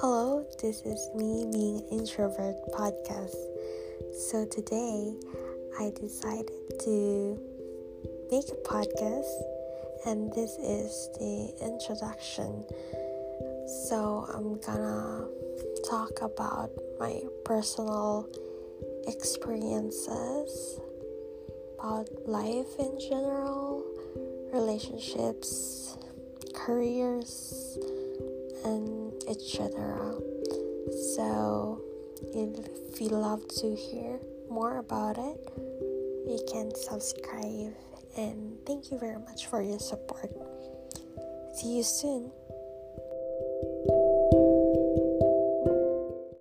Hello, this is me being introvert podcast. So today I decided to make a podcast and this is the introduction. So I'm gonna talk about my personal experiences about life in general, relationships, careers, and etc. So, if you love to hear more about it, you can subscribe. And thank you very much for your support. See you soon.